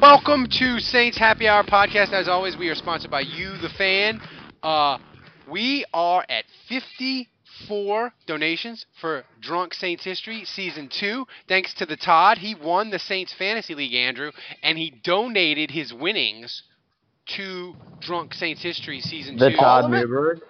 Welcome to Saints Happy Hour podcast. As always, we are sponsored by you, the fan. Uh, we are at 54 donations for Drunk Saints History Season 2. Thanks to the Todd. He won the Saints Fantasy League, Andrew, and he donated his winnings to Drunk Saints History Season The 2. Todd Newberg.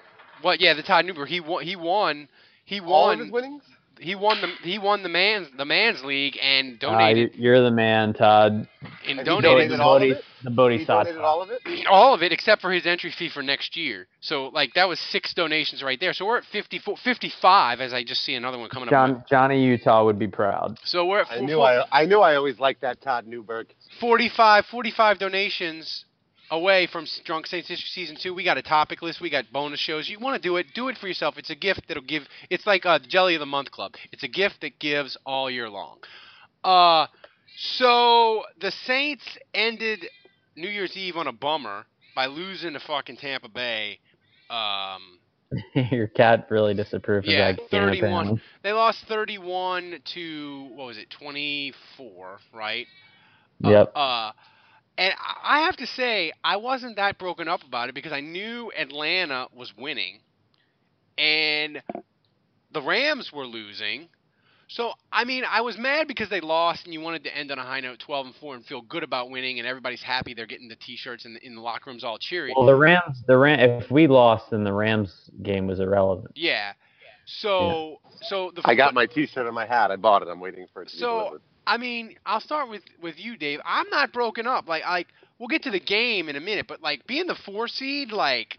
What? Yeah, the Todd Newberg. He won. He won. He All of his won. winnings? He won the. He won the man's the man's league and Ah, donated you- you're the man, Todd. and And donated donated all of it? The He Bodhisattva. donated all of it? all of it except for his entry fee for next year. So like that was six donations right there. So we're at 54, 55 as I just see another one coming up. Johnny Utah would be proud. So we're at I four- knew I I knew I always liked that Todd Newberg. 45, 45 donations away from Drunk Saints History Season 2. We got a topic list. We got bonus shows. You want to do it, do it for yourself. It's a gift that'll give. It's like a Jelly of the Month Club. It's a gift that gives all year long. Uh, so the Saints ended New Year's Eve on a bummer by losing to fucking Tampa Bay. Um, Your cat really disapproves Yeah, of that game. 31. apparently. they lost 31 to what was it, 24, right? Uh, Yep. Uh, and I have to say, I wasn't that broken up about it because I knew Atlanta was winning, and the Rams were losing. So I mean, I was mad because they lost, and you wanted to end on a high note, 12 and 4, and feel good about winning, and everybody's happy. They're getting the T-shirts, and in the locker rooms all cheery. Well, the Rams, the Ram, if we lost, then the Rams game was irrelevant. yeah. So, so the I got my T-shirt and my hat. I bought it. I'm waiting for it to be So delivered. I mean, I'll start with with you, Dave. I'm not broken up. Like like we'll get to the game in a minute, but like being the four seed, like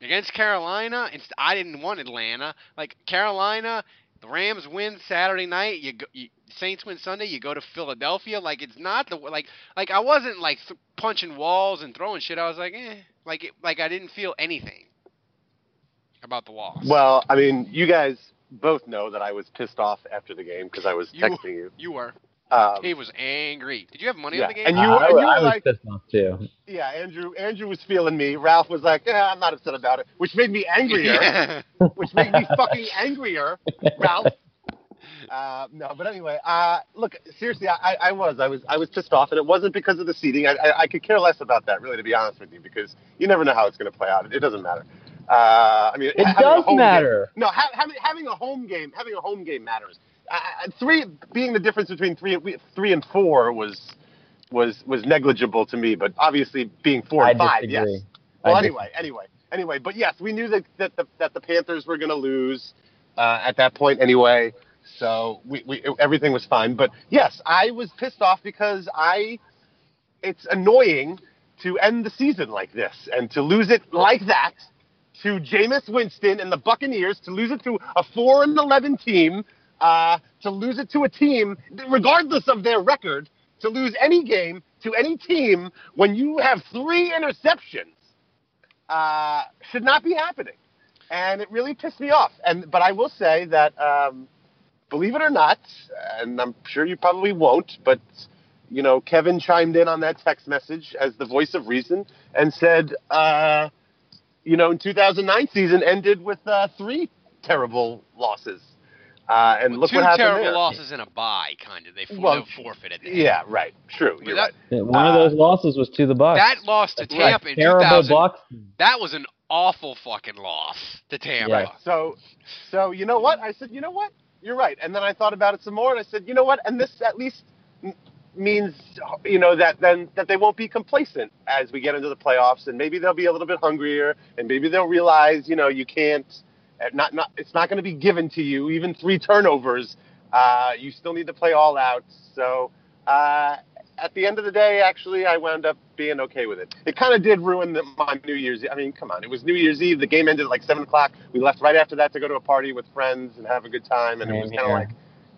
against Carolina, and I didn't want Atlanta. Like Carolina, the Rams win Saturday night. You, go, you Saints win Sunday. You go to Philadelphia. Like it's not the like like I wasn't like th- punching walls and throwing shit. I was like eh, like it, like I didn't feel anything about the loss. Well, I mean, you guys both know that I was pissed off after the game because I was You- texting you. you were. Um, He was angry. Did you have money yeah, on the game? and you, I, and you I were was like, pissed off too. yeah, Andrew. Andrew was feeling me. Ralph was like, yeah, I'm not upset about it, which made me angrier. Yeah. which made me fucking angrier, Ralph. Uh, no, but anyway, uh, look, seriously, I, I was, I was, I was pissed off, and it wasn't because of the seating. I, I, I could care less about that, really, to be honest with you, because you never know how it's going to play out. It, it doesn't matter. Uh, I mean, It does matter. Game, no, ha- having having a home game, having a home game matters. Uh, three being the difference between three, and- three and four was was was negligible to me, but obviously being four I and five, disagree. yes. Well, dis- anyway, anyway, anyway, but yes, we knew that that the, that the Panthers were going to lose uh, at that point anyway, so we, we everything was fine. But yes, I was pissed off because I it's annoying to end the season like this and to lose it like that to Jameis Winston and the Buccaneers, to lose it to a four and eleven team, uh, to lose it to a team regardless of their record, to lose any game to any team when you have three interceptions uh, should not be happening. And it really pissed me off. And but I will say that, um, believe it or not, and I'm sure you probably won't, but you know, Kevin chimed in on that text message as the voice of reason and said, uh, you know, in 2009 season ended with uh, three terrible losses. Uh, and Well, look two what happened terrible there. losses in a bye, kind of. They f- Well, forfeited. That. Yeah, right. True. You're that, right. One of Uh, those losses was to the Bucks. that loss to That's right. Tampa in Terrible 2000. Bucks. That was an awful fucking loss to Tampa. Right. So, so you know what? I said, you know what? You're right. And then I thought about it some more, and I said, you know what? And this at least m- means, you know, that then that they won't be complacent as we get into the playoffs, and maybe they'll be a little bit hungrier, and maybe they'll realize, you know, you can't, uh, not not, it's not going to be given to you. Even three turnovers, uh, you still need to play all out. So. Uh, at the end of the day, actually, I wound up being okay with it. It kind of did ruin the, my New Year's. I mean, come on, it was New Year's Eve. The game ended at like seven o'clock. We left right after that to go to a party with friends and have a good time, and it was kind of like,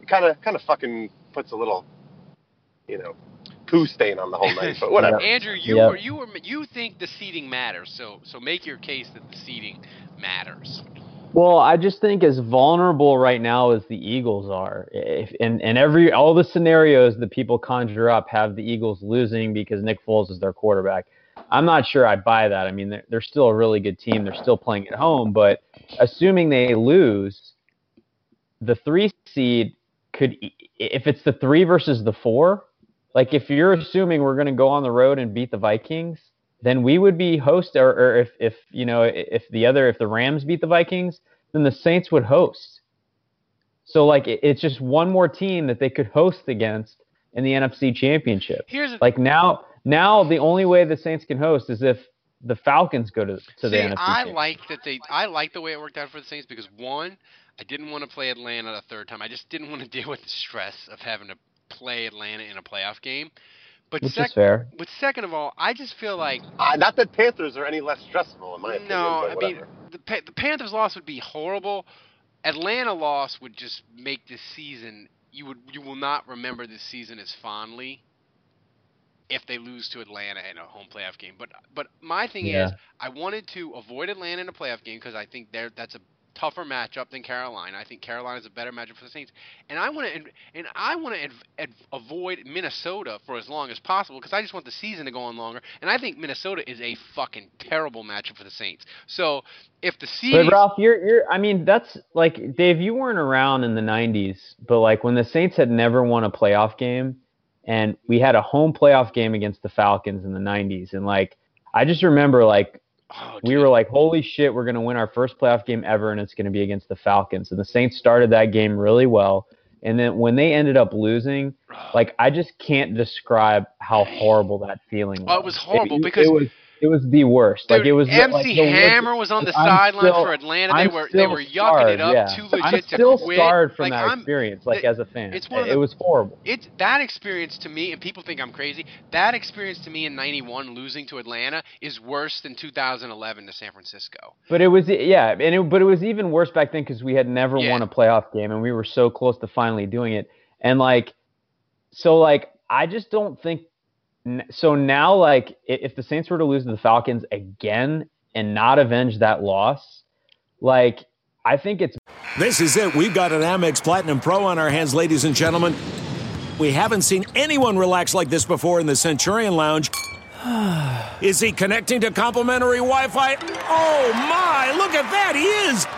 it kind of kind of fucking puts a little, you know, poo stain on the whole night. But whatever. Andrew, you Yep. were you were you think the seating matters, so so make your case that the seating matters. Well, I just think as vulnerable right now as the Eagles are, if, and and every all the scenarios that people conjure up have the Eagles losing because Nick Foles is their quarterback. I'm not sure I buy that. I mean, they're, they're still a really good team. They're still playing at home, but assuming they lose, the three seed could, if it's the three versus the four, like if you're assuming we're going to go on the road and beat the Vikings, then we would be host or, or if if you know if the other if the Rams beat the Vikings, then the Saints would host. So like it, it's just one more team that they could host against in the NFC Championship. Here's the Like now now the only way the Saints can host is if the Falcons go to to the See, NFC. I like that they. I like the way it worked out for the Saints because one, I didn't want to play Atlanta the third time. I just didn't want to deal with the stress of having to play Atlanta in a playoff game. But which sec- is fair. but second of all, I just feel like Uh, not that Panthers are any less stressful, in my opinion. no. I mean, the Pa- the Panthers loss would be horrible. Atlanta loss would just make this season. You would you will not remember this season as fondly if they lose to Atlanta in a home playoff game. But but my thing Yeah. is, I wanted to avoid Atlanta in a playoff game because I think they're that's a tougher matchup than Carolina. I think Carolina is a better matchup for the Saints, and I want to and I want to avoid Minnesota for as long as possible because I just want the season to go on longer. And I think Minnesota is a fucking terrible matchup for the Saints. So if the But Ralph, you're you're I mean, that's like Dave, you weren't around in the nineties, but like when the Saints had never won a playoff game and we had a home playoff game against the Falcons in the nineties and like I just remember like oh, we were like, Holy shit, we're gonna win our first playoff game ever and it's gonna be against the Falcons. And the Saints started that game really well. And then when they ended up losing, oh. like I just can't describe how horrible that feeling was. Oh, it was horrible it, because- it was it was the worst. like it was the- MC like, Hammer was on the sideline for Atlanta. They I'm were they were yucking it up yeah. too legit I'm to still quit. scarred from like, that I'm, experience, like the- as a fan. it's one it, the- it was horrible. It's that experience to me, and people think I'm crazy. That experience to me in '91, losing to Atlanta, is worse than 2011 to San Francisco. But it was yeah, and it, but it was even worse back then because we had never Yeah. won a playoff game, and we were so close to finally doing it. And like, so like, I just don't think. So now, like, if the Saints were to lose to the Falcons again and not avenge that loss, like, I think it's This is it. We've got an Amex Platinum Pro on our hands, ladies and gentlemen. We haven't seen anyone relax like this before in the Centurion Lounge. Is he connecting to complimentary Wi Fi? Oh my, look at that! He is!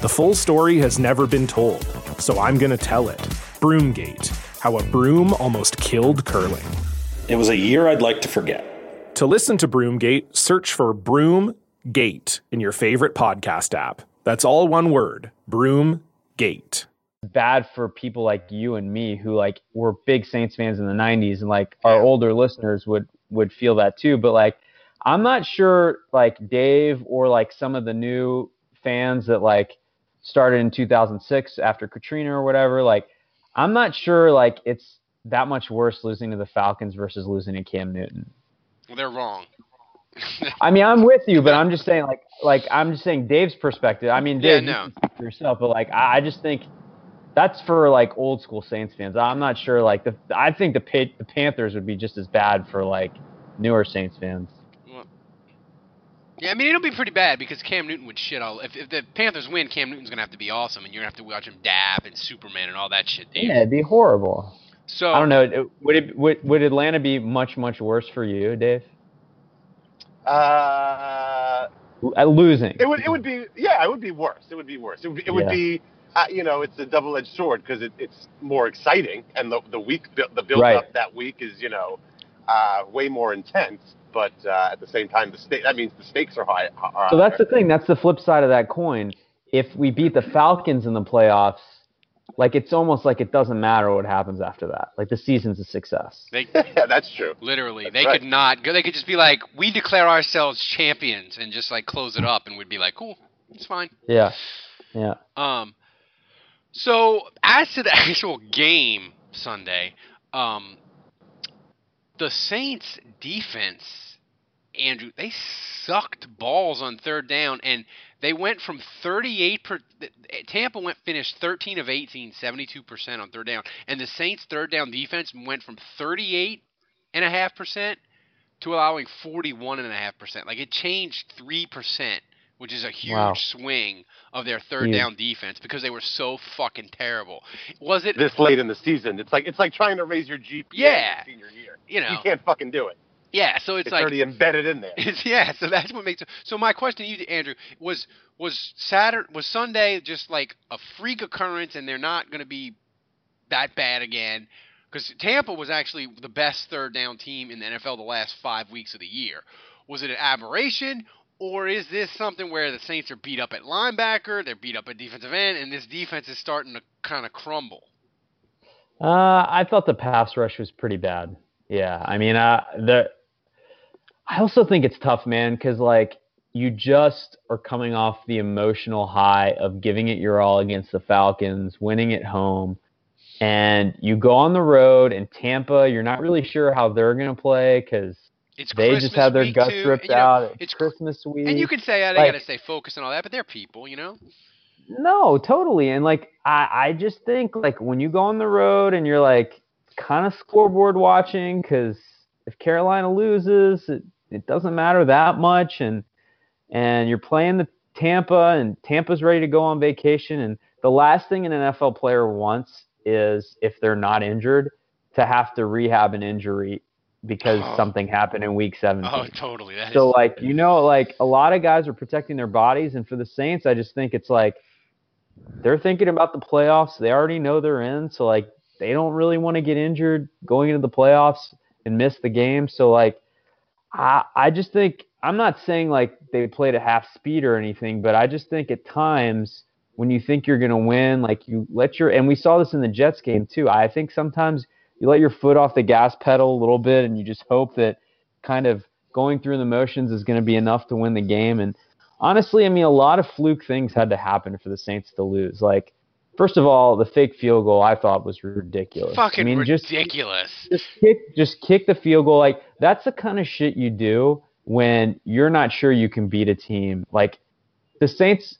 The full story has never been told, so I'm going to tell it. Broomgate How a Broom Almost Killed Curling. It was a year I'd like to forget. To listen to Broomgate, search for Broomgate in your favorite podcast app. That's all one word Broomgate. bad for people like you and me who like were big Saints fans in the 90s and like our older listeners would would feel that too but like I'm not sure like Dave or like some of the new fans that like started in 2006 after Katrina or whatever like I'm not sure like it's that much worse losing to the Falcons versus losing to Cam Newton. Well, they're wrong. I mean, I'm with you, but I'm just saying, like, like I'm just saying Dave's perspective. I mean, Yeah, Dave, no. you speak for yourself, but like, I, I just think that's for like old school Saints fans. I'm not sure. Like, the I think the the Panthers would be just as bad for like newer Saints fans. Yeah, I mean it'll be pretty bad because Cam Newton would shit all. If, if the Panthers win, Cam Newton's gonna have to be awesome, and you're gonna have to watch him dab and Superman and all that shit. Dave. Yeah, it'd be horrible. So I don't know. Would it would, would Atlanta be much much worse for you, Dave? Uh, Uh, losing. it would it would be yeah, it would be worse. It would be worse. It would, it would Yeah. be uh, you know it's a double edged sword because it, it's more exciting and the the week the build Right. up that week is you know uh, way more intense. But uh, at the same time, the stake that means the stakes are high. Are So that's the thing. That's the flip side of that coin. If we beat the Falcons in the playoffs, like it's almost like it doesn't matter what happens after that. Like the season's a success. They, yeah, that's true. literally, That's they right. could not. They could just be like, we declare ourselves champions, and just like close it up, and we'd be like, cool, it's fine. Yeah. Yeah. Um, so as to the actual game Sunday, um, the Saints defense, Andrew, they sucked balls on third down, and they went from 38 per. Tampa went finished 13 of 18, 72 percent on third down, and the Saints third down defense went from 38 and a half percent to allowing 41 and a half percent. Like it changed three percent, which is a huge Wow. swing of their third Huge. down defense because they were so fucking terrible. Was it this late in the season. It's like it's like trying to raise your GPA Yeah. in senior year. You know. you can't fucking do it. Yeah, so it's, It's like already embedded in there. It's, yeah, so that's what makes it. So my question to you, Andrew, was was Saturday was Sunday just like a freak occurrence, and they're not going to be that bad again? Because Tampa was actually the best third down team in the NFL the last five weeks of the year. Was it an aberration, or is this something where the Saints are beat up at linebacker, they're beat up at defensive end, and this defense is starting to kind of crumble? Uh, I thought the pass rush was pretty bad. Yeah, I mean, uh, the. I also think it's tough, man, because like you just are coming off the emotional high of giving it your all against the Falcons, winning at home, and you go on the road in Tampa. You're not really sure how they're gonna play because It's they Christmas just have their guts too, ripped and, you know, out. It's, it's Christmas week, And you can say, I Like- got to stay focused and all that, but they're people, you know. No, totally. And like I, I just think like when you go on the road and you're like kind of scoreboard watching because if Carolina loses, it, it doesn't matter that much. And and you're playing the Tampa and Tampa's ready to go on vacation. And the last thing an NFL player wants is if they're not injured to have to rehab an injury because Oh. something happened in week 17. Oh, totally. That So is- like you know, like a lot of guys are protecting their bodies, and for the Saints, I just think it's like they're thinking about the playoffs. They already know they're in, so like they don't really want to get injured going into the playoffs and miss the game. So like I I just think I'm not saying like they played at half speed or anything, but I just think at times when you think you're gonna win, like you let your and we saw this in the Jets game too. I think sometimes you let your foot off the gas pedal a little bit and you just hope that kind of going through the motions is going to be enough to win the game. And honestly, I mean, a lot of fluke things had to happen for the Saints to lose. Like, first of all, the fake field goal I thought was ridiculous. fucking I mean, just ridiculous. just kick, just kick the field goal. Like that's the kind of shit you do when you're not sure you can beat a team. Like the Saints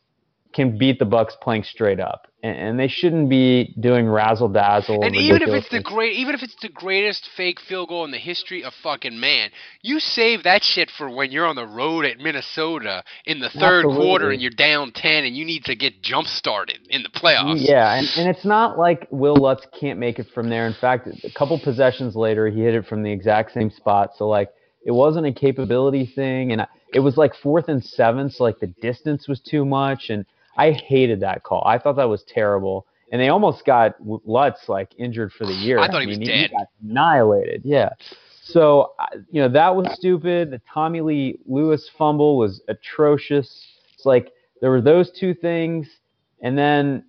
can beat the Bucks playing straight up, and, and they shouldn't be doing razzle dazzle. And even if it's the great, even if it's the greatest fake field goal in the history of fucking man, you save that shit for when you're on the road at Minnesota in the third quarter and you're down ten and you need to get jump started in the playoffs. Yeah, and, and it's not like Will Lutz can't make it from there. In fact, a couple possessions later, he hit it from the exact same spot. So like, it wasn't a capability thing, and I- it was like fourth and seven, so like the distance was too much, and I hated that call. I thought that was terrible, and they almost got Lutz like injured for the year. I thought he was mean, dead. got annihilated. Yeah. So you know that was stupid. The Tommy Lee Lewis fumble was atrocious. It's like there were those two things, and then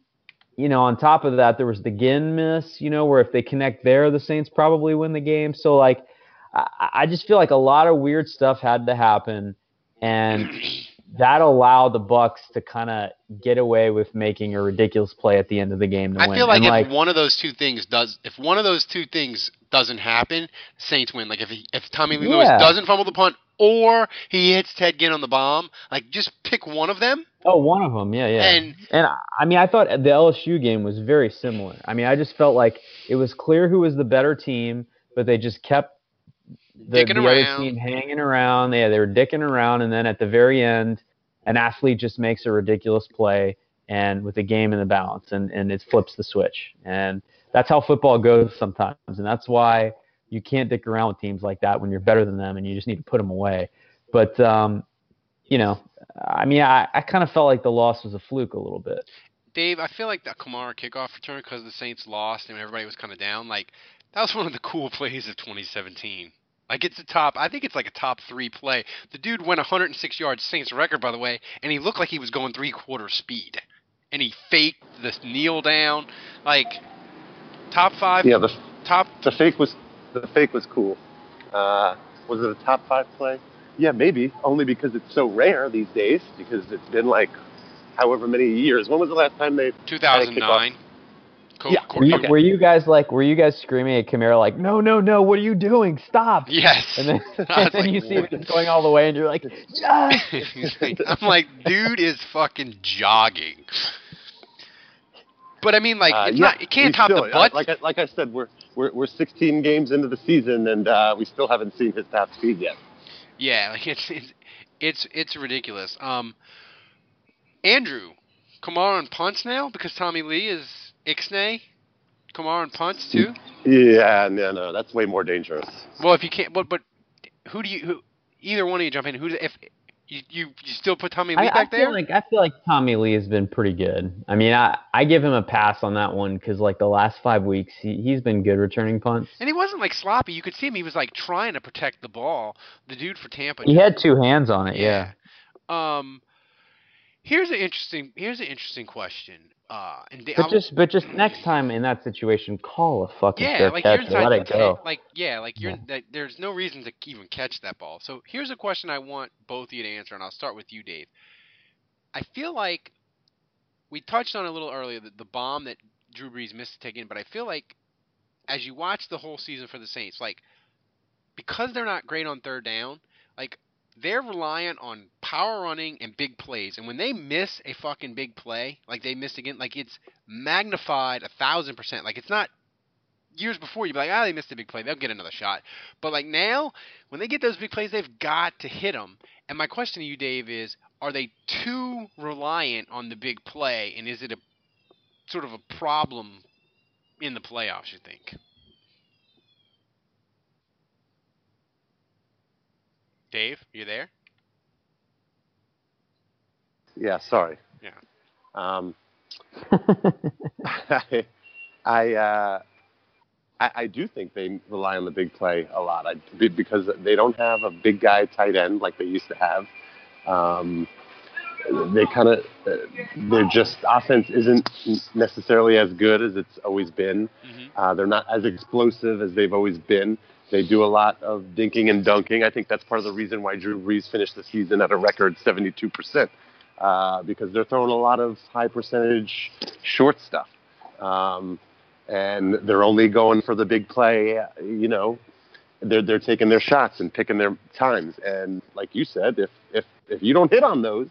you know, on top of that, there was the Ginn miss, you know, where if they connect there, the Saints probably win the game. So like, I, I just feel like a lot of weird stuff had to happen, and that allowed the Bucks to kind of get away with making a ridiculous play at the end of the game to I win. feel like And, if like one of those two things does, if one of those two things doesn't happen, Saints win. Like if he, if Tommy Lee Lewis doesn't fumble the punt or he hits Ted Ginn on the bomb, like just pick one of them. Oh, one of them, yeah, yeah. And- and I mean, I thought the LSU game was very similar. I mean, I just felt like it was clear who was the better team, but they just kept the, the other team hanging around. Yeah, they were dicking around, and then at the very end, an athlete just makes a ridiculous play, and with the game in the balance, and and it flips the switch, and that's how football goes sometimes, and that's why you can't dick around with teams like that when you're better than them, and you just need to put them away. But um, you know, I mean, I, I kind of felt like the loss was a fluke a little bit. Dave, I feel like that Kamara kickoff return because the Saints lost and everybody was kind of down. Like that was one of the cool plays of 2017. Like it's a top. I think it's like a top three play. The dude went 106 yards, Saints record by the way, and he looked like he was going three quarter speed, and he faked this kneel down. Like top five. Yeah, the top. the fake was the fake was cool. Uh, was it a top five play? Yeah, maybe. Only because it's so rare these days. Because it's been like however many years. When was the last time they had a 2009. Co- Yeah, Were you, Okay. were you guys like, were you guys screaming at Kamara like, no, no, no, what are you doing? Stop! Yes. And then, and then like, you see what? it going all the way, and you're like, yes! Like- I'm like, dude is fucking jogging. But I mean, like, Uh, yeah, not. It can't top still, the butt. Like I, like I said, we're, we're we're 16 games into the season, and uh, we still haven't seen his top speed yet. Yeah, like it's it's it's it's ridiculous. Um, Andrew, Kamara on punts now because Tommy Lee is Ixnay. Kamara on punts too. Yeah, no, no, that's way more dangerous. Well, if you can't, but but who do you who? Either one of you jump in. Who if you you, you still put Tommy Lee I, I back feel there? like I feel like Tommy Lee has been pretty good. I mean, I, I give him a pass on that one because like the last five weeks, he he's been good returning punts. and he wasn't like sloppy. You could see him. He was like trying to protect the ball. The dude for Tampa. He had two hands on it, yeah. Um, here's an interesting here's an interesting question. Uh, and Da- But I'm- just but just next time in that situation, call a fucking yeah, like catch you're and let it go. Like yeah, like you're that, there's no reason to even catch that ball. So here's a question I want both of you to answer, and I'll start with you, Dave. I feel like we touched on a little earlier the, the bomb that Drew Brees missed to take in, but I feel like as you watch the whole season for the Saints, like because they're not great on third down, like they're reliant on power running and big plays. And when they miss a fucking big play, like they missed again, like it's magnified a thousand percent. Like it's not years before you'd be like, ah, they missed a big play, they'll get another shot. But like now, when they get those big plays, they've got to hit them. And my question to you, Dave, is: Are they too reliant on the big play, and is it a sort of a problem in the playoffs? You think? Dave, you there? Yeah, sorry. Yeah. Um, I, I, uh, I, I do think they rely on the big play a lot. I, because they don't have a big guy tight end like they used to have. Um, they kind of, they're just offense isn't necessarily as good as it's always been. Uh, they're not as explosive as they've always been. They do a lot of dinking and dunking. I think that's part of the reason why Drew Brees finished the season at a record 72%, uh, because they're throwing a lot of high percentage short stuff. Um, and they're only going for the big play, you know, they're, they're taking their shots and picking their times. And like you said, if, if, if you don't hit on those,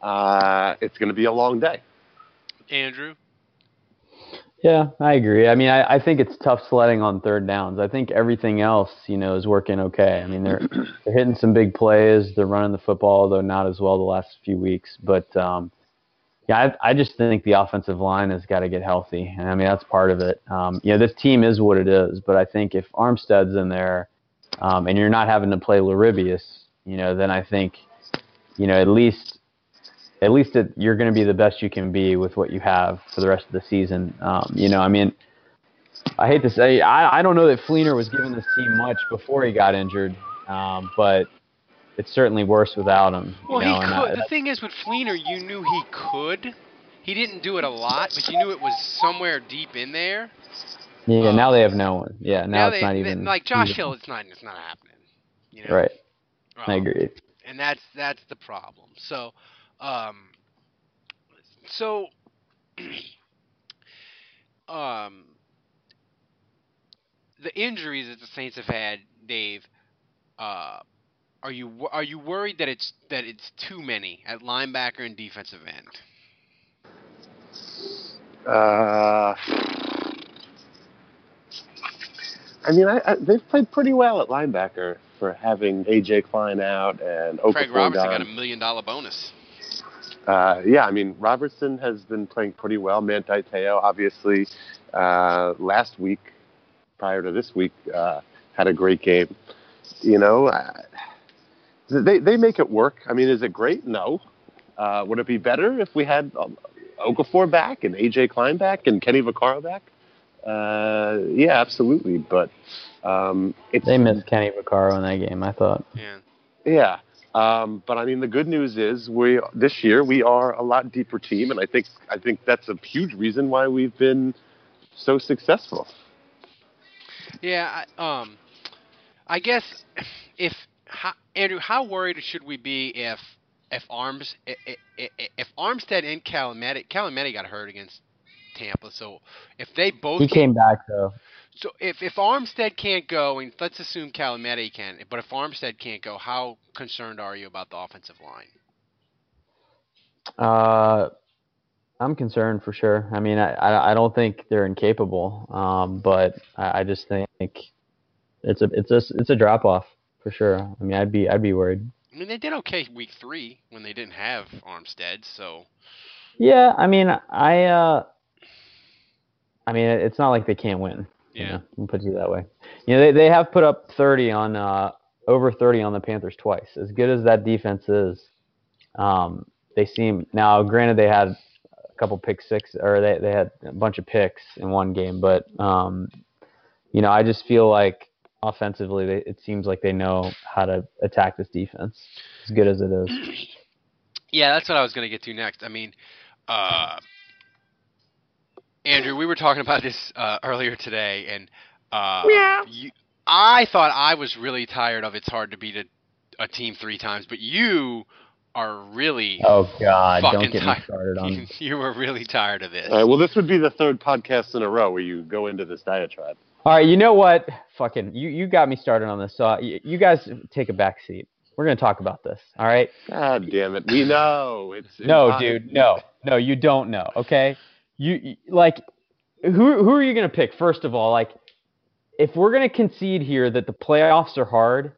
uh, it's going to be a long day. Andrew. Yeah, I agree. I mean, I, I think it's tough sledding on third downs. I think everything else, you know, is working okay. I mean, they're they're hitting some big plays. They're running the football, though not as well the last few weeks. But um, yeah, I, I just think the offensive line has got to get healthy, and I mean that's part of it. Um, you know, this team is what it is, but I think if Armstead's in there, um, and you're not having to play Laribius, you know, then I think, you know, at least at least it, you're going to be the best you can be with what you have for the rest of the season. Um, you know, I mean, I hate to say, I, I don't know that Fleener was giving this team much before he got injured, um, but it's certainly worse without him. you Well, know, he and I- The thing is, with Fleener, you knew he could. he didn't do it a lot, but you knew it was somewhere deep in there. Yeah, now they have no one. Yeah, now, Um, Now it's they, not they- even like Josh feasible. Hill. It's not. It's not happening. You know? Right. I Um, agree. and that's that's the problem. So, um, so, um, the injuries that the Saints have had, Dave. Uh, are you are you worried that it's that it's too many at linebacker and defensive end? Uh, I mean, I, I, they've played pretty well at linebacker for having AJ Klein out and Okafor Craig Robertson got a million dollar bonus. Uh, yeah, I mean, Robertson has been playing pretty well. Manti Te'o, obviously, uh, last week, prior to this week, uh, had a great game. You know, uh, they they make it work. I mean, is it great? No. Uh, would it be better if we had um, Okafor back and AJ Klein back and Kenny Vaccaro back? Uh, yeah, absolutely. But um, it's They missed Kenny Vaccaro in that game. I thought. Yeah. yeah. Um, but I mean, the good news is we this year we are a lot deeper team, and I think I think that's a huge reason why we've been so successful. Yeah, I, um, I guess if how, Andrew, how worried should we be if if Arms i- i- i- if Armstead and Calameti Calameti got hurt against Tampa, so if they both He can't- came back though. So if if Armstead can't go, and let's assume Calameti can, but if Armstead can't go, how concerned are you about the offensive line? Uh, I'm concerned for sure. I mean, I, I, I don't think they're incapable, um, but I, I just think it's a it's a it's a drop off for sure. I mean, I'd be I'd be worried. I mean, they did okay week three when they didn't have Armstead, so Yeah, I mean, I uh, I mean, it's not like they can't win. You Yeah. know, put it that way. You know, they they have put up 30 on uh over 30 on the Panthers twice. As good as that defense is, um, they seem now. Granted, they had a couple pick six, or they they had a bunch of picks in one game, but um, you know, I just feel like offensively, they, it seems like they know how to attack this defense. As good as it is. Yeah, that's what I was going to get to next. I mean, uh, Andrew, we were talking about this uh, earlier today, and uh, you, I thought I was really tired of it's hard to beat a, a team three times, but you are really Oh God, fucking don't get me tired. started on. you were really tired of this. All right, well, this would be the third podcast in a row where you go into this diatribe. All right, you know what? Fucking, you, you got me started on this. So uh, you, you guys take a back seat. We're gonna talk about this. All right? God damn it, we know it's No, impo- dude, no, no, you don't know. Okay? You, like, who who are you gonna pick? First of all, like, if we're gonna concede here that the playoffs are hard,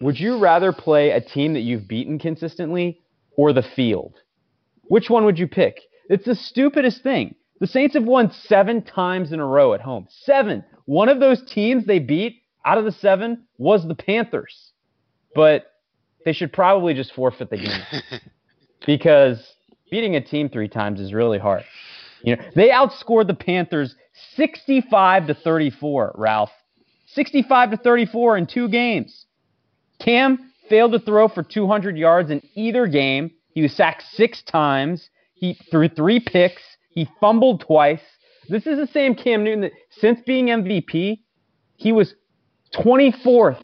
would you rather play a team that you've beaten consistently or the field? Which one would you pick? It's the stupidest thing. The Saints have won seven times in a row at home. Seven. One of those teams they beat out of the seven was the Panthers. But they should probably just forfeit the game because beating a team three times is really hard. You know, they outscored the Panthers 65 to 34, Ralph. 65 to 34 in two games. Cam failed to throw for 200 yards in either game. He was sacked six times. He threw three picks. He fumbled twice. This is the same Cam Newton that, since being MVP, he was 24th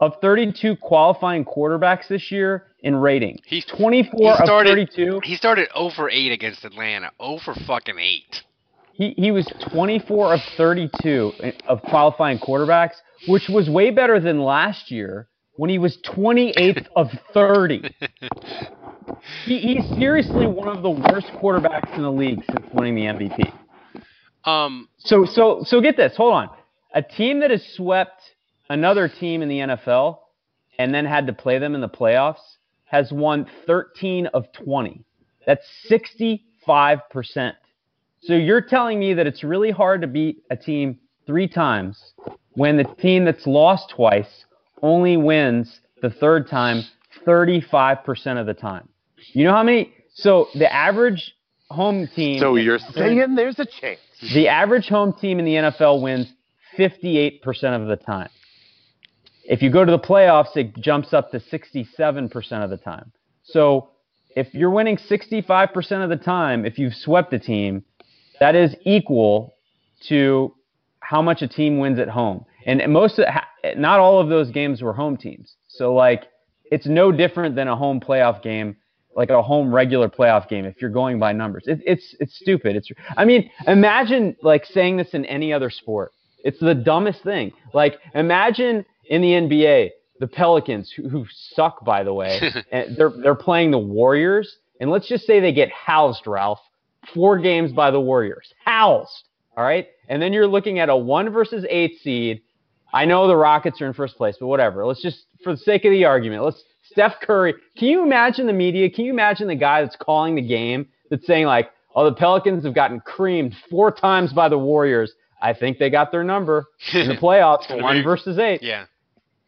of 32 qualifying quarterbacks this year in rating. He's 24 he of started, 32. He started over 8 against Atlanta. Over fucking 8. He, he was 24 of 32 of qualifying quarterbacks, which was way better than last year when he was 28th of 30. He, he's seriously one of the worst quarterbacks in the league since winning the MVP. Um, So so so get this. Hold on. A team that has swept another team in the NFL and then had to play them in the playoffs has won 13 of 20. That's 65%. So you're telling me that it's really hard to beat a team 3 times when the team that's lost twice only wins the third time 35% of the time. You know how many so the average home team So you're saying there's a chance. the average home team in the NFL wins 58% of the time. If you go to the playoffs, it jumps up to 67% of the time. So if you're winning 65% of the time, if you've swept a team, that is equal to how much a team wins at home. And most, of, not all of those games were home teams. So like, it's no different than a home playoff game, like a home regular playoff game. If you're going by numbers, it, it's it's stupid. It's I mean, imagine like saying this in any other sport. It's the dumbest thing. Like imagine in the NBA, the Pelicans, who, who suck by the way, and they're they're playing the Warriors, and let's just say they get housed, Ralph, four games by the Warriors, housed. All right, and then you're looking at a one versus eight seed I know the Rockets are in first place, but whatever. Let's just, for the sake of the argument, let's Steph Curry. Can you imagine the media? Can you imagine the guy that's calling the game that's saying like, "Oh, the Pelicans have gotten creamed four times by the Warriors. I think they got their number in the playoffs, one versus eight." Yeah.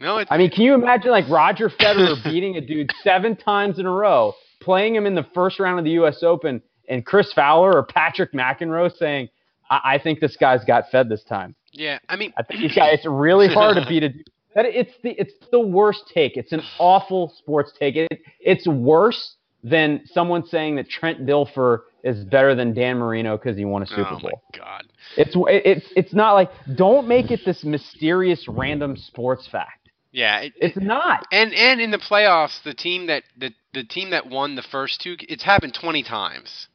No, I mean, can you imagine like Roger Federer beating a dude seven times in a row, playing him in the first round of the U.S. Open, and Chris Fowler or Patrick McEnroe saying, I, I think this guy's got fed this time." Yeah, I mean, I think guys. It's really hard to beat a. Dude. That it's the it's the worst take. It's an awful sports take. It, it's worse than someone saying that Trent Dilfer is better than Dan Marino because he won a Super oh Bowl. my god. It's it's it's not like don't make it this mysterious random sports fact. Yeah, it, It's not. and and in the playoffs, the team that the the team that won the first two, it's happened 20 times.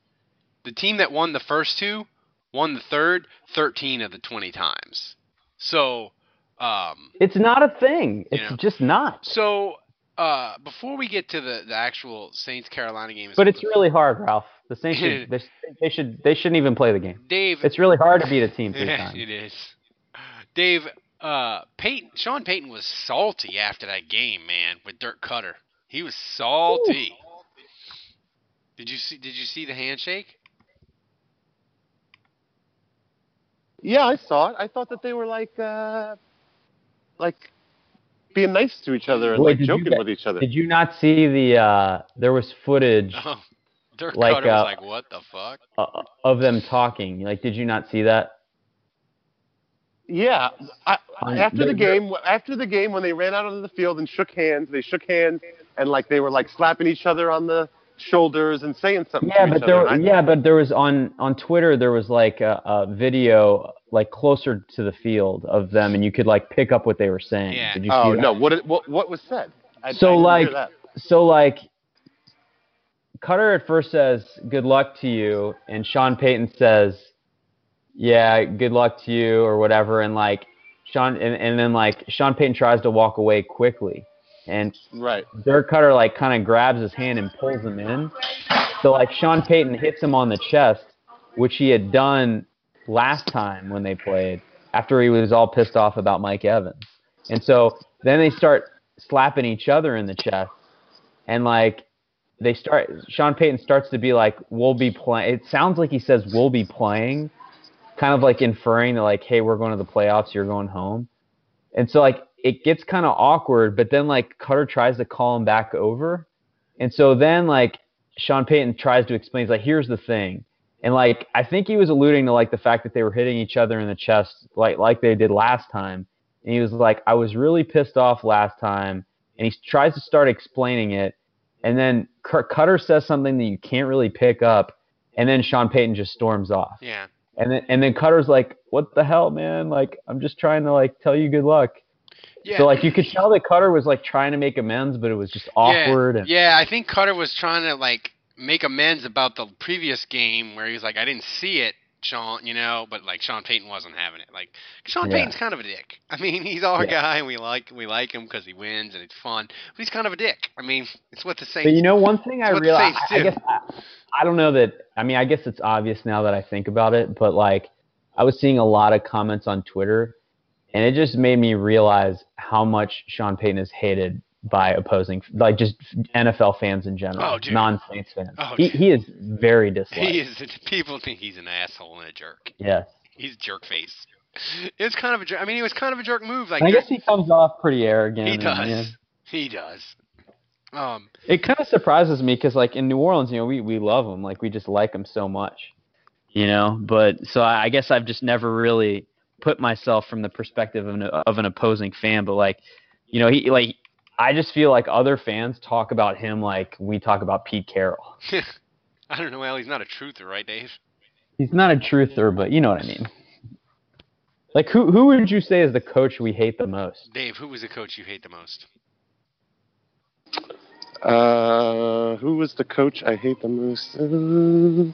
The team that won the first two won the third 13 of the 20 times. So, um, It's not a thing. It's know. just not. so uh, before we get to the, the actual Saints Carolina game, But it's really hard, Ralph. The Saints should they, they should they shouldn't even play the game. Dave. It's really hard to beat a team three times. it is. Dave, uh, Payton, Sean Payton was salty after that game, man, with Dirk Koetter. He was salty. Did you see? Did you see the handshake? Yeah, I saw it. I thought that they were like, uh, like being nice to each other and Wait, like did you joking with each other. Did you not see the? uh There was footage Oh, Dirk Like, Cutter uh, was like, "What the fuck?" uh, of them talking. Like, did you not see that? Yeah, I, after the game, after the game, when they ran out onto the field and shook hands, they shook hands and like they were like slapping each other on the shoulders and saying something. Yeah, to but each there, other. I- yeah, but there was on on Twitter there was like a, a video like closer to the field of them, and you could like pick up what they were saying. Yeah. Did you oh see that? no, what what what was said? I, So I like, so like, Koetter at first says good luck to you, and Sean Payton says, yeah, good luck to you or whatever, and like Sean, and, and then like Sean Payton tries to walk away quickly, and right. Dirk Koetter like kind of grabs his hand and pulls him in. So like Sean Payton hits him on the chest, which he had done last time when they played after he was all pissed off about Mike Evans. And so then they start slapping each other in the chest and like they start Sean Payton starts to be like we'll be playing it sounds like he says we'll be playing kind of like inferring that like hey we're going to the playoffs you're going home. And so like it gets kind of awkward, but then like Koetter tries to call him back over. And so then like Sean Payton tries to explain, he's like, here's the thing. And like I think he was alluding to like the fact that they were hitting each other in the chest like like they did last time. And he was like, I was really pissed off last time. And he tries to start explaining it. And then Koetter says something that you can't really pick up. And then Sean Payton just storms off. Yeah. And then and then Koetter's like, "What the hell, man? Like, I'm just trying to like tell you good luck." Yeah. So like you could tell that Koetter was like trying to make amends, but it was just awkward. Yeah, and yeah, I think Koetter was trying to like make amends about the previous game where he was like, I didn't see it, Sean, you know, but like Sean Payton wasn't having it. Like Sean Yeah. Payton's kind of a dick. I mean, he's our Yeah. guy, and we like we like him because he wins and it's fun. But he's kind of a dick. I mean, it's what the Saints. But you know, one thing I realized, I, I guess I, I don't know that. I mean, I guess it's obvious now that I think about it, but like I was seeing a lot of comments on Twitter, and it just made me realize how much Sean Payton is hated by opposing, like just NFL fans in general, Oh, non-Saints fans. Oh, he he is very disliked. He is. People think he's an asshole and a jerk. Yes. He's jerk face. It's kind of a jerk. I mean, it was kind of a jerk move. Like I guess he comes off pretty arrogant. he and, does. yeah. He does. Um. It kind of surprises me because, like in New Orleans, you know, we we love him, like we just like him so much, you know. But so I, I guess I've just never really put myself from the perspective of an, of an opposing fan. But like, you know, he like I just feel like other fans talk about him like we talk about Pete Carroll. I don't know. Well, he's not a truther, right, Dave? He's not a truther, but you know what I mean. Like who who would you say is the coach we hate the most? Dave, who was the coach you hate the most? Uh, who was the coach I hate the most? Uh,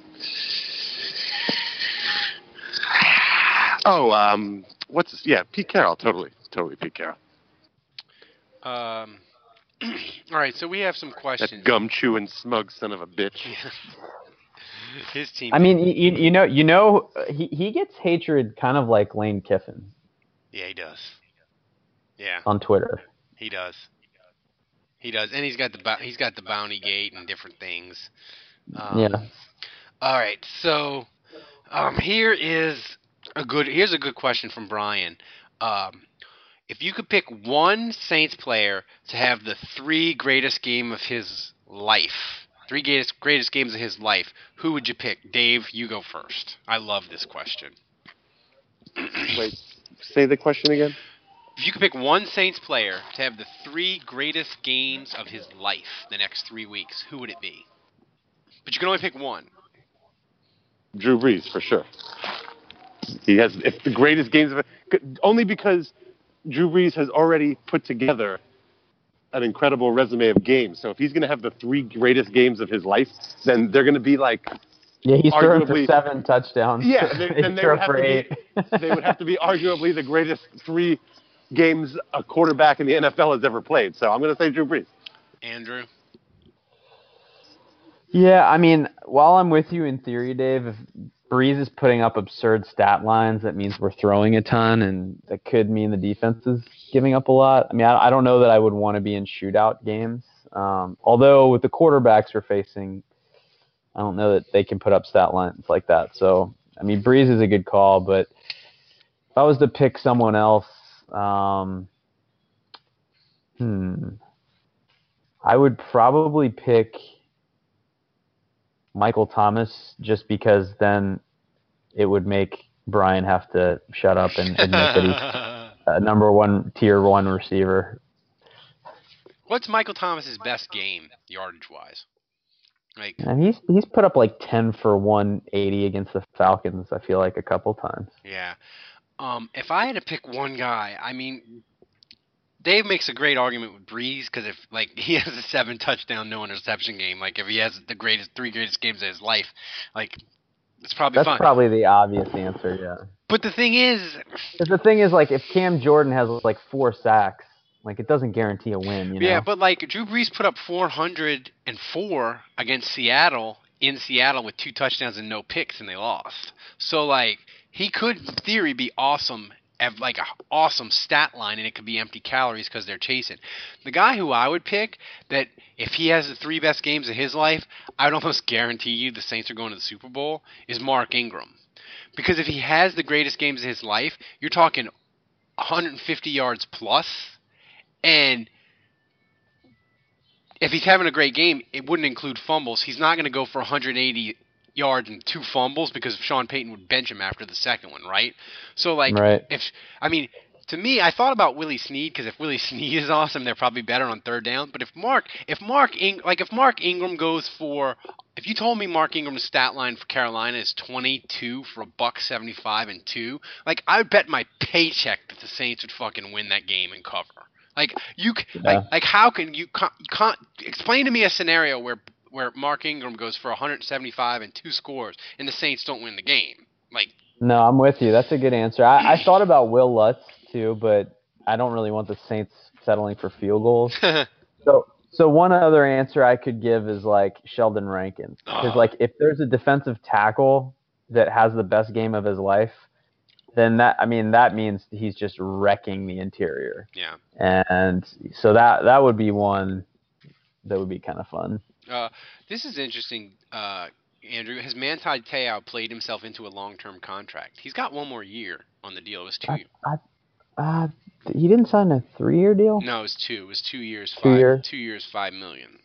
oh, um, what's this? Yeah, Pete Carroll. Totally, totally Pete Carroll. Um. all right, so we have some questions. That gum chewing smug son of a bitch. His team. I mean, you, you know, you know, he he gets hatred kind of like Lane Kiffin. Yeah, he does. Yeah. On Twitter. He does. He does, and he's got the he's got the bounty gate and different things. Um, yeah. All right, so um, here is a good here's a good question from Brian. Um, if you could pick one Saints player to have the three greatest game of his life, three greatest greatest games of his life, who would you pick? Dave, you go first. I love this question. Wait, say the question again. If you could pick one Saints player to have the three greatest games of his life the next three weeks, who would it be? But you can only pick one. Drew Brees for sure. He has if the greatest games of it, only because Drew Brees has already put together an incredible resume of games. So if he's going to have the three greatest games of his life, then they're going to be like yeah, he's throwing for seven touchdowns. Yeah, they, then they would, have to be, they would have to be arguably the greatest three games a quarterback in the NFL has ever played. So I'm going to say Drew Brees. Andrew. Yeah, I mean, while I'm with you in theory, Dave, if Brees is putting up absurd stat lines, that means we're throwing a ton, and that could mean the defense is giving up a lot. I mean, I, I don't know that I would want to be in shootout games. Um, although with the quarterbacks we're facing, I don't know that they can put up stat lines like that. So, I mean, Brees is a good call, but if I was to pick someone else, um, hmm, I would probably pick Michael Thomas just because then it would make Brian have to shut up and admit that he's a number one tier one receiver. What's Michael Thomas's best game yardage wise? Like, and he's he's put up like ten for one eighty against the Falcons. I feel like a couple times. Yeah. Um, if I had to pick one guy, I mean, Dave makes a great argument with Brees because if like he has a seven touchdown no interception game, like if he has the greatest three greatest games of his life, like it's probably that's probably the obvious answer. Yeah. But the thing is, the thing is like if Cam Jordan has like four sacks, like it doesn't guarantee a win. You know? Yeah, but like Drew Brees put up 404 against Seattle in Seattle with two touchdowns and no picks, and they lost. So like he could, in theory, be awesome have like an awesome stat line and it could be empty calories because they're chasing. The guy who I would pick that if he has the three best games of his life, I would almost guarantee you the Saints are going to the Super Bowl is Mark Ingram. Because if he has the greatest games of his life, you're talking 150 yards plus and if he's having a great game, it wouldn't include fumbles. He's not going to go for 180 yards and two fumbles because Sean Payton would bench him after the second one, right? So like, right. if I mean, to me, I thought about Willie Snead because if Willie Snead is awesome, they're probably better on third down. But if Mark, if Mark, Ing- like if Mark Ingram goes for, if you told me Mark Ingram's stat line for Carolina is 22 for a buck 75 and two, like I would bet my paycheck that the Saints would fucking win that game and cover. Like you, yeah. like, like how can you, can't, you can't explain to me a scenario where where Mark Ingram goes for 175 and two scores, and the Saints don't win the game. Like, no, I'm with you. That's a good answer. I, I thought about Will Lutz too, but I don't really want the Saints settling for field goals. so, so one other answer I could give is like Sheldon Rankins, ah. because like if there's a defensive tackle that has the best game of his life, then that I mean that means he's just wrecking the interior. Yeah. And so that that would be one that would be kind of fun. Uh, this is interesting, uh, Andrew. Has Manti Te'o played himself into a long-term contract? He's got one more year on the deal. It was two. I, I, uh, he didn't sign a three-year deal. No, it was two. It was two years. Two five, year. Two years, five million.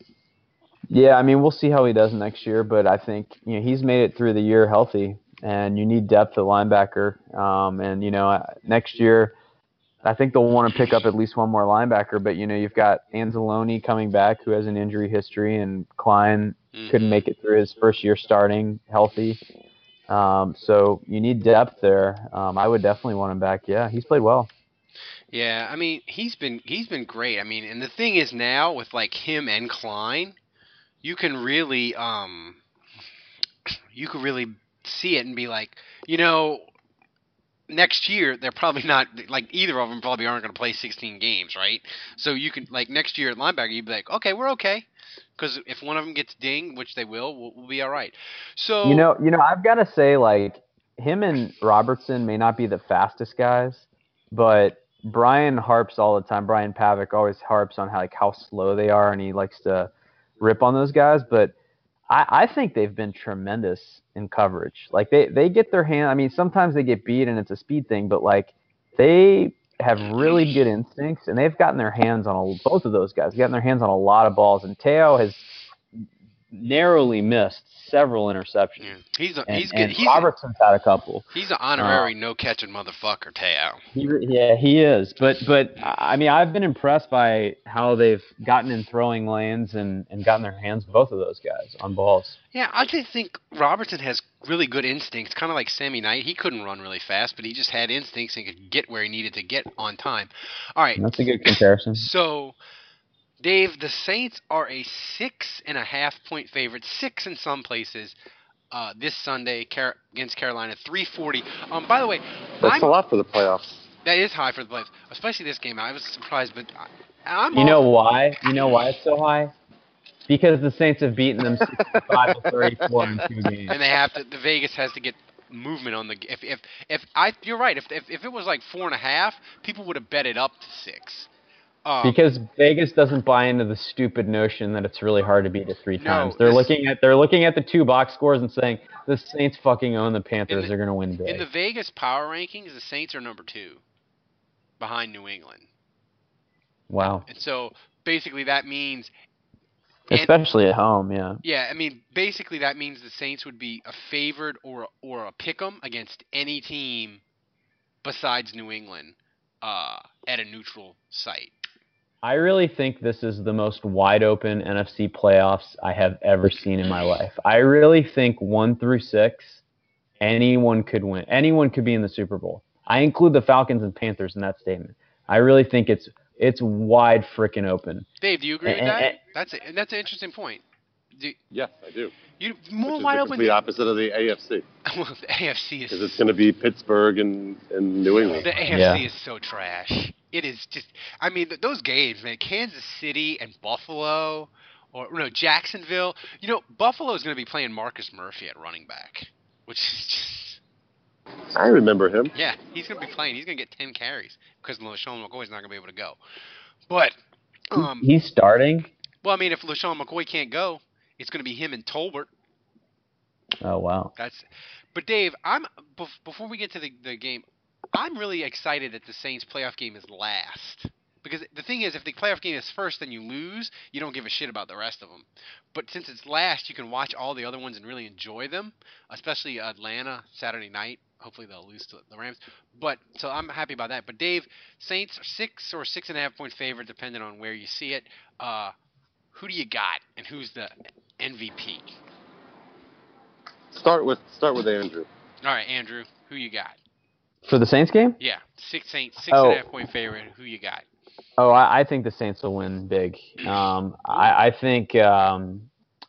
Yeah, I mean, we'll see how he does next year, but I think you know he's made it through the year healthy, and you need depth at linebacker. Um, and you know, next year, I think they'll want to pick up at least one more linebacker. But you know, you've got Anzalone coming back, who has an injury history, and Klein couldn't make it through his first year starting healthy. Um, so you need depth there. Um, I would definitely want him back. Yeah, he's played well. Yeah, I mean he's been he's been great. I mean, and the thing is now with like him and Klein, you can really um you could really see it and be like, you know, next year they're probably not like either of them probably aren't going to play 16 games, right? So you can like next year at linebacker you'd be like, okay, we're okay. Because if one of them gets dinged, which they will, we'll, we'll be all right. So You know, you know, I've got to say, like him and Robertson may not be the fastest guys, but Brian harps all the time. Brian Pavick always harps on how like how slow they are, and he likes to rip on those guys. But I, I think they've been tremendous in coverage. Like they they get their hand. I mean, sometimes they get beat and it's a speed thing, but like they have really good instincts, and they've gotten their hands on a, both of those guys. Gotten their hands on a lot of balls, and Te'o has narrowly missed several interceptions. Yeah. he's a, And, he's good. He's Robertson's had a couple. he's an honorary uh, no catching motherfucker, Te'o. He, yeah, he is. But but I mean, I've been impressed by how they've gotten in throwing lanes and and gotten their hands both of those guys on balls. Yeah, I just think Robertson has really good instincts, kind of like Sammy Knight. He couldn't run really fast, but he just had instincts and could get where he needed to get on time. All right, That's a good comparison. so Dave, the Saints are a six and a half point favorite, six in some places. Uh, this Sunday Car- against Carolina, 340. Um, by the way, That's I'm, a lot for the playoffs. that is high for the playoffs, especially this game. I was surprised, but I, I'm You know why? You know why it's so high? Because the Saints have beaten them 65 to 34 in two games. and they have to. The Vegas has to get movement on the. If if if I, you're right. If if, if it was like four and a half, people would have bet it up to six. Um, Because Vegas doesn't buy into the stupid notion that it's really hard to beat it three No, times. They're this- looking at they're looking at the two box scores and saying the Saints fucking own the Panthers. They're gonna win big. in the Vegas power rankings, the Saints are number two, behind New England. wow. And so basically that means and- Especially at home, yeah. Yeah, I mean, basically that means the Saints would be a favored or or a pick'em against any team besides New England uh, at a neutral site. I really think this is the most wide open NFC playoffs I have ever seen in my life. I really think one through six, anyone could win. Anyone could be in the Super Bowl. I include the Falcons and Panthers in that statement. I really think it's it's wide freaking open. Dave, do you agree with Eh, that? eh, That's a, that's an interesting point. Do, Yes, I do. you more Which is wide the open. complete opposite of the AFC. well, the AFC is Because it's going to be Pittsburgh and, and New England. The AFC Yeah. is so trash. It is just. I mean, those games, man. Kansas City and Buffalo, or no, Jacksonville. You know, Buffalo is going to be playing Marcus Murphy at running back, which is just. I remember him. Yeah, he's going to be playing. He's going to get ten carries because LeSean McCoy's not going to be able to go. But, um, He's starting. well, I mean, if LeSean McCoy can't go, it's going to be him and Tolbert. Oh wow. That's. But Dave, I'm before we get to the the game, I'm really excited that the Saints playoff game is last. Because the thing is, if the playoff game is first, then you lose. You don't give a shit about the rest of them. But since it's last, you can watch all the other ones and really enjoy them. Especially Atlanta Saturday night. Hopefully they'll lose to the Rams. But so I'm happy about that. But Dave, Saints are six or six and a half point favorite, depending on where you see it. Uh, who do you got, and who's the MVP? Start with start with Andrew. All right, Andrew, who you got? For the Saints game? Yeah, six Saints, six and Oh. a half point favorite. Who you got? Oh, I, I think the Saints will win big. Um, I, I think um,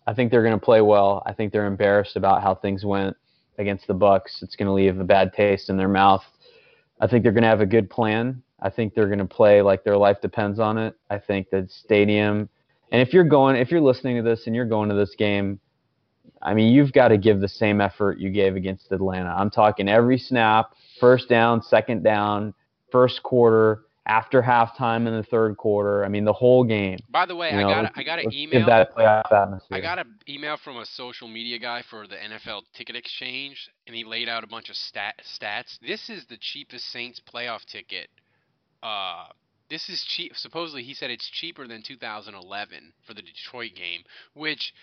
I think they're going to play well. I think they're embarrassed about how things went against the Bucks. It's going to leave a bad taste in their mouth. I think they're going to have a good plan. I think they're going to play like their life depends on it. I think the stadium, and if you're going, if you're listening to this and you're going to this game, I mean, you've got to give the same effort you gave against Atlanta. I'm talking every snap, first down, second down, first quarter, after halftime in the third quarter. I mean, the whole game. By the way, You I got a, I got an email. Give that playoff atmosphere. I got an email from a social media guy for the NFL Ticket Exchange, and he laid out a bunch of stat stats. This is the cheapest Saints playoff ticket. Uh, this is cheap. Supposedly, he said it's cheaper than 2011 for the Detroit game, which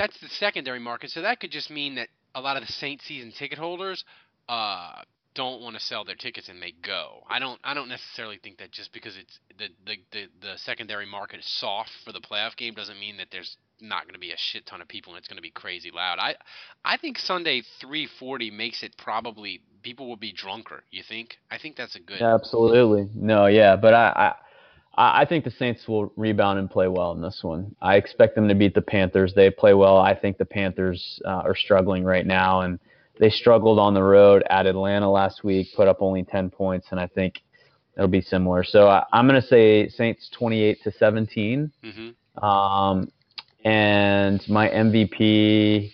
that's the secondary market. So that could just mean that a lot of the Saint season ticket holders uh, don't want to sell their tickets and they go. I don't I don't necessarily think that just because it's the the the, the secondary market is soft for the playoff game doesn't mean that there's not going to be a shit ton of people and it's going to be crazy loud. I I think Sunday 340 makes it probably people will be drunker. You think? I think that's a good. Absolutely. No, yeah, but I, I I think the Saints will rebound and play well in this one. I expect them to beat the Panthers. They play well. I think the Panthers uh, are struggling right now and they struggled on the road at Atlanta last week, put up only 10 points, and I think it'll be similar. So I, am going to say Saints 28 to 17. Mm-hmm. Um, and my MVP,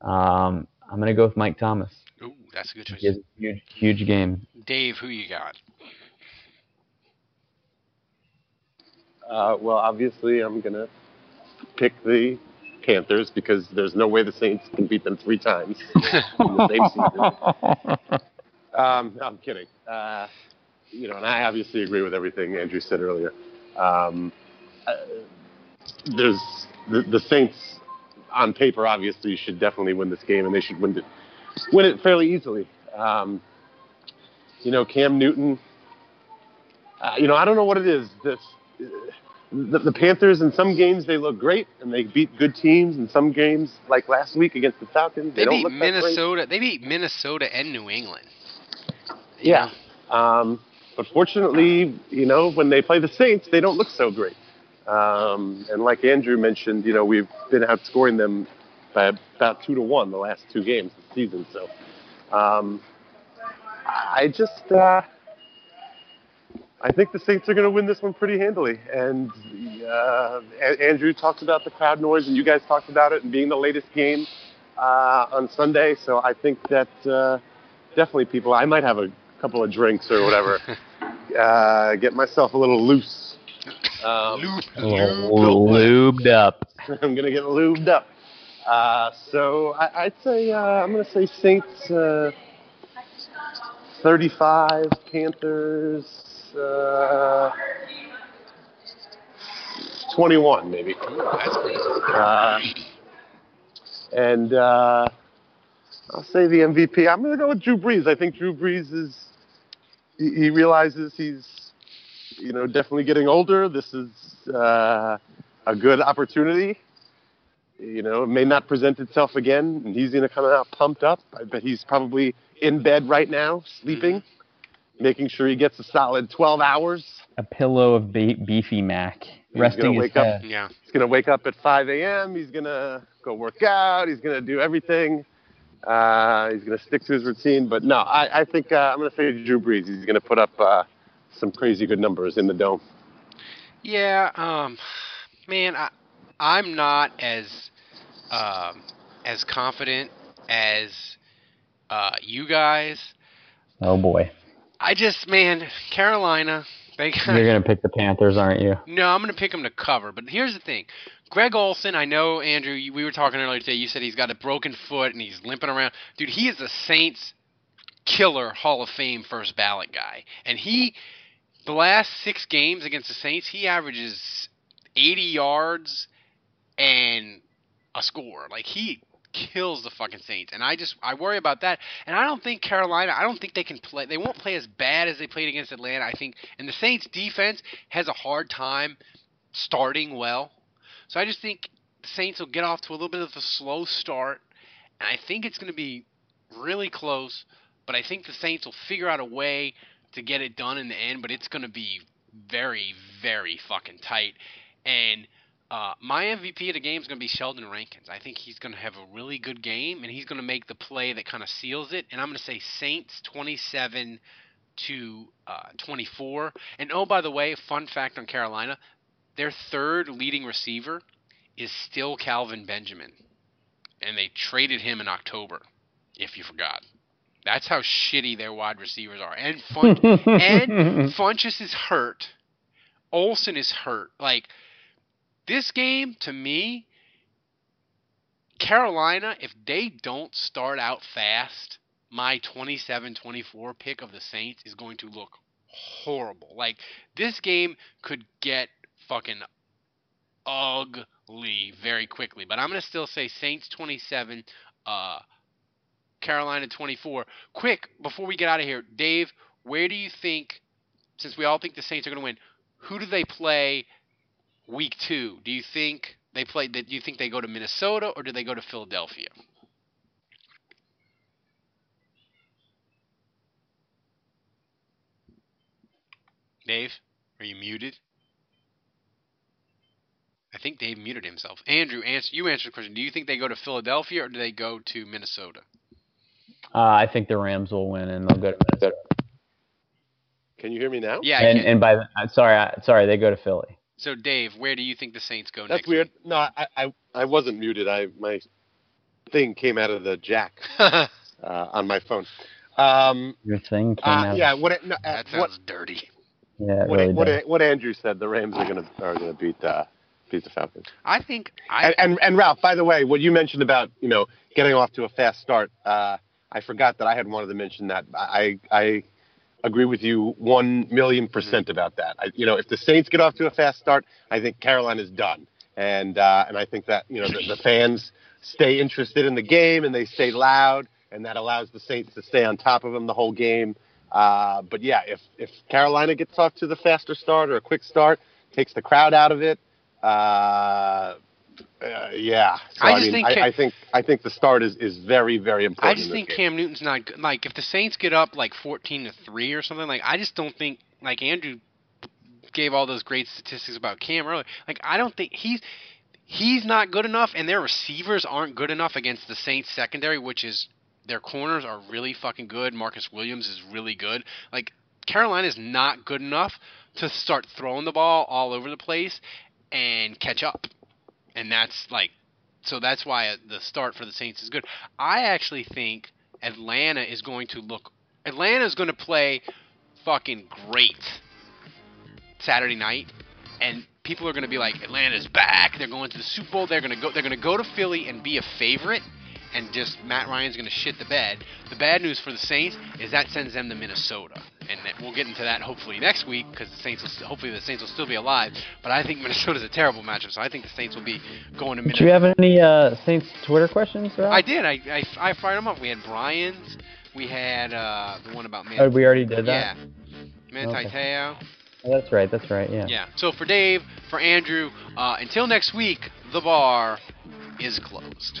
um, I'm going to go with Mike Thomas. Ooh, that's a good choice. Huge, huge game. Dave, who you got? Uh, well, obviously, I'm going to pick the Panthers because there's no way the Saints can beat them three times in the same season. Um, no, I'm kidding. Uh, you know, and I obviously agree with everything Andrew said earlier. Um, uh, there's the, the Saints on paper obviously should definitely win this game, and they should win it win it fairly easily. Um, you know, Cam Newton. Uh, you know, I don't know what it is. This the, the, Panthers in some games they look great and they beat good teams. In some games, like last week against the Falcons, they, they beat Minnesota. They beat Minnesota and New England. Yeah, um, but fortunately, you know, when they play the Saints, they don't look so great. Um, and like Andrew mentioned, you know, we've been outscoring them by about two to one the last two games this season. So um, I just. Uh, I think the Saints are going to win this one pretty handily. And uh, Andrew talked about the crowd noise, and you guys talked about it, and being the latest game uh, on Sunday. So I think that uh, definitely people. I might have a couple of drinks or whatever, uh, get myself a little loose. Um, lubed up. I'm gonna get lubed up. Uh, so I, would say uh, I'm gonna say Saints uh, 35, Panthers uh, 21 maybe. That's pretty. Uh, and uh, I'll say the MVP. I'm going to go with Drew Brees. I think Drew Brees is he, he realizes he's you know definitely getting older. This is uh, a good opportunity. You know, it may not present itself again, and he's going to come out pumped up. I bet he's probably in bed right now, sleeping. Mm-hmm making sure he gets a solid 12 hours. A pillow of be- beefy Mac, he's resting wake his head. Up, yeah. He's going to wake up at 5 a.m. He's going to go work out. He's going to do everything. Uh, he's going to stick to his routine. But no, I, I think uh, I'm going to say Drew Brees. He's going to put up uh, some crazy good numbers in the dome. Yeah, um, man, I, I'm not as um, as confident as uh, you guys. Oh boy. I just, man, Carolina. They got, You're gonna pick the Panthers, aren't you? No, I'm gonna pick them to cover. But here's the thing: Greg Olsen, I know Andrew. We were talking earlier today. You said he's got a broken foot and he's limping around. Dude, he is a Saints killer, Hall of Fame first ballot guy, and he. The last six games against the Saints, he averages 80 yards and a score. Like he kills the fucking Saints, and I just I worry about that. And I don't think Carolina. I don't think they can play. They won't play as bad as they played against Atlanta. I think, and the Saints defense has a hard time starting well. So I just think the Saints will get off to a little bit of a slow start, and I think it's going to be really close. But I think the Saints will figure out a way to get it done in the end. But it's going to be very, very fucking tight. And uh, my MVP of the game is going to be Sheldon Rankins. I think he's going to have a really good game, and he's going to make the play that kind of seals it. And I'm going to say Saints 27 to uh, 24. And oh, by the way, fun fact on Carolina: their third leading receiver is still Kelvin Benjamin, and they traded him in October. If you forgot. That's how shitty their wide receivers are. And Fun- and Funchess is hurt. Olsen is hurt. Like this game, to me, Carolina, if they don't start out fast, my 27 24 pick of the Saints is going to look horrible. Like, this game could get fucking ugly very quickly. But I'm going to still say Saints 27, uh, Carolina 24. Quick, before we get out of here, Dave, where do you think, since we all think the Saints are going to win, who do they play week two? Do you think they play? Do you think they go to Minnesota or do they go to Philadelphia? Dave, are you muted? I think Dave muted himself. Andrew, answer, you answer the question. Do you think they go to Philadelphia or do they go to Minnesota? Uh, I think the Rams will win and they'll go to Minnesota. Can you hear me now? Yeah, and, and by the, uh, sorry, sorry, they go to Philly. So Dave, where do you think the Saints go That's next? That's weird. No, I, I I wasn't muted. I my thing came out of the jack uh, on my phone. Um, Your thing came uh, out. yeah. What? it- No, uh, That what? sounds dirty. Yeah, it What, really what, does. what Andrew said, the Rams are gonna are gonna beat uh, beat the Falcons. I think I And, and and Ralph, by the way, what you mentioned about you know getting off to a fast start, uh, I forgot that I had wanted to mention that. I I agree with you one million percent about that. I, you know, if the Saints get off to a fast start, I think Carolina's done, and uh, and I think that you know the, the fans stay interested in the game and they stay loud, and that allows the Saints to stay on top of them the whole game. Uh, but yeah, if if Carolina gets off to the faster start or a quick start, takes the crowd out of it. Uh, uh, yeah, so, I I, just mean, think I, Ca- I think I think the start is, is very very important. I just think game. Cam Newton's not good. Like if the Saints get up like 14 to 3 or something, like I just don't think like Andrew gave all those great statistics about Cam earlier. Like I don't think he's he's not good enough and their receivers aren't good enough against the Saints secondary, which is their corners are really fucking good. Marcus Williams is really good. Like Carolina's not good enough to start throwing the ball all over the place and catch up. And that's like so that's why the start for the Saints is good. I actually think Atlanta is going to look. Atlanta is going to play fucking great Saturday night, and people are going to be like, Atlanta's back. They're going to the Super Bowl. They're going to go. They're going to go to Philly and be a favorite, and just Matt Ryan's going to shit the bed. The bad news for the Saints is that sends them to Minnesota, and we'll get into that hopefully next week because the Saints will. Hopefully the Saints will still be alive. But I think Minnesota's a terrible matchup, so I think the Saints will be going to Did Minnesota. you have any uh, Saints Twitter questions, Ralph? I did. I, I, I fired them up. We had Brian's. We had uh, the one about Man. Oh, we already did that? Yeah. Manti Okay. Oh, that's right. That's right. Yeah. Yeah. So for Dave, for Andrew, uh, until next week, the bar is closed.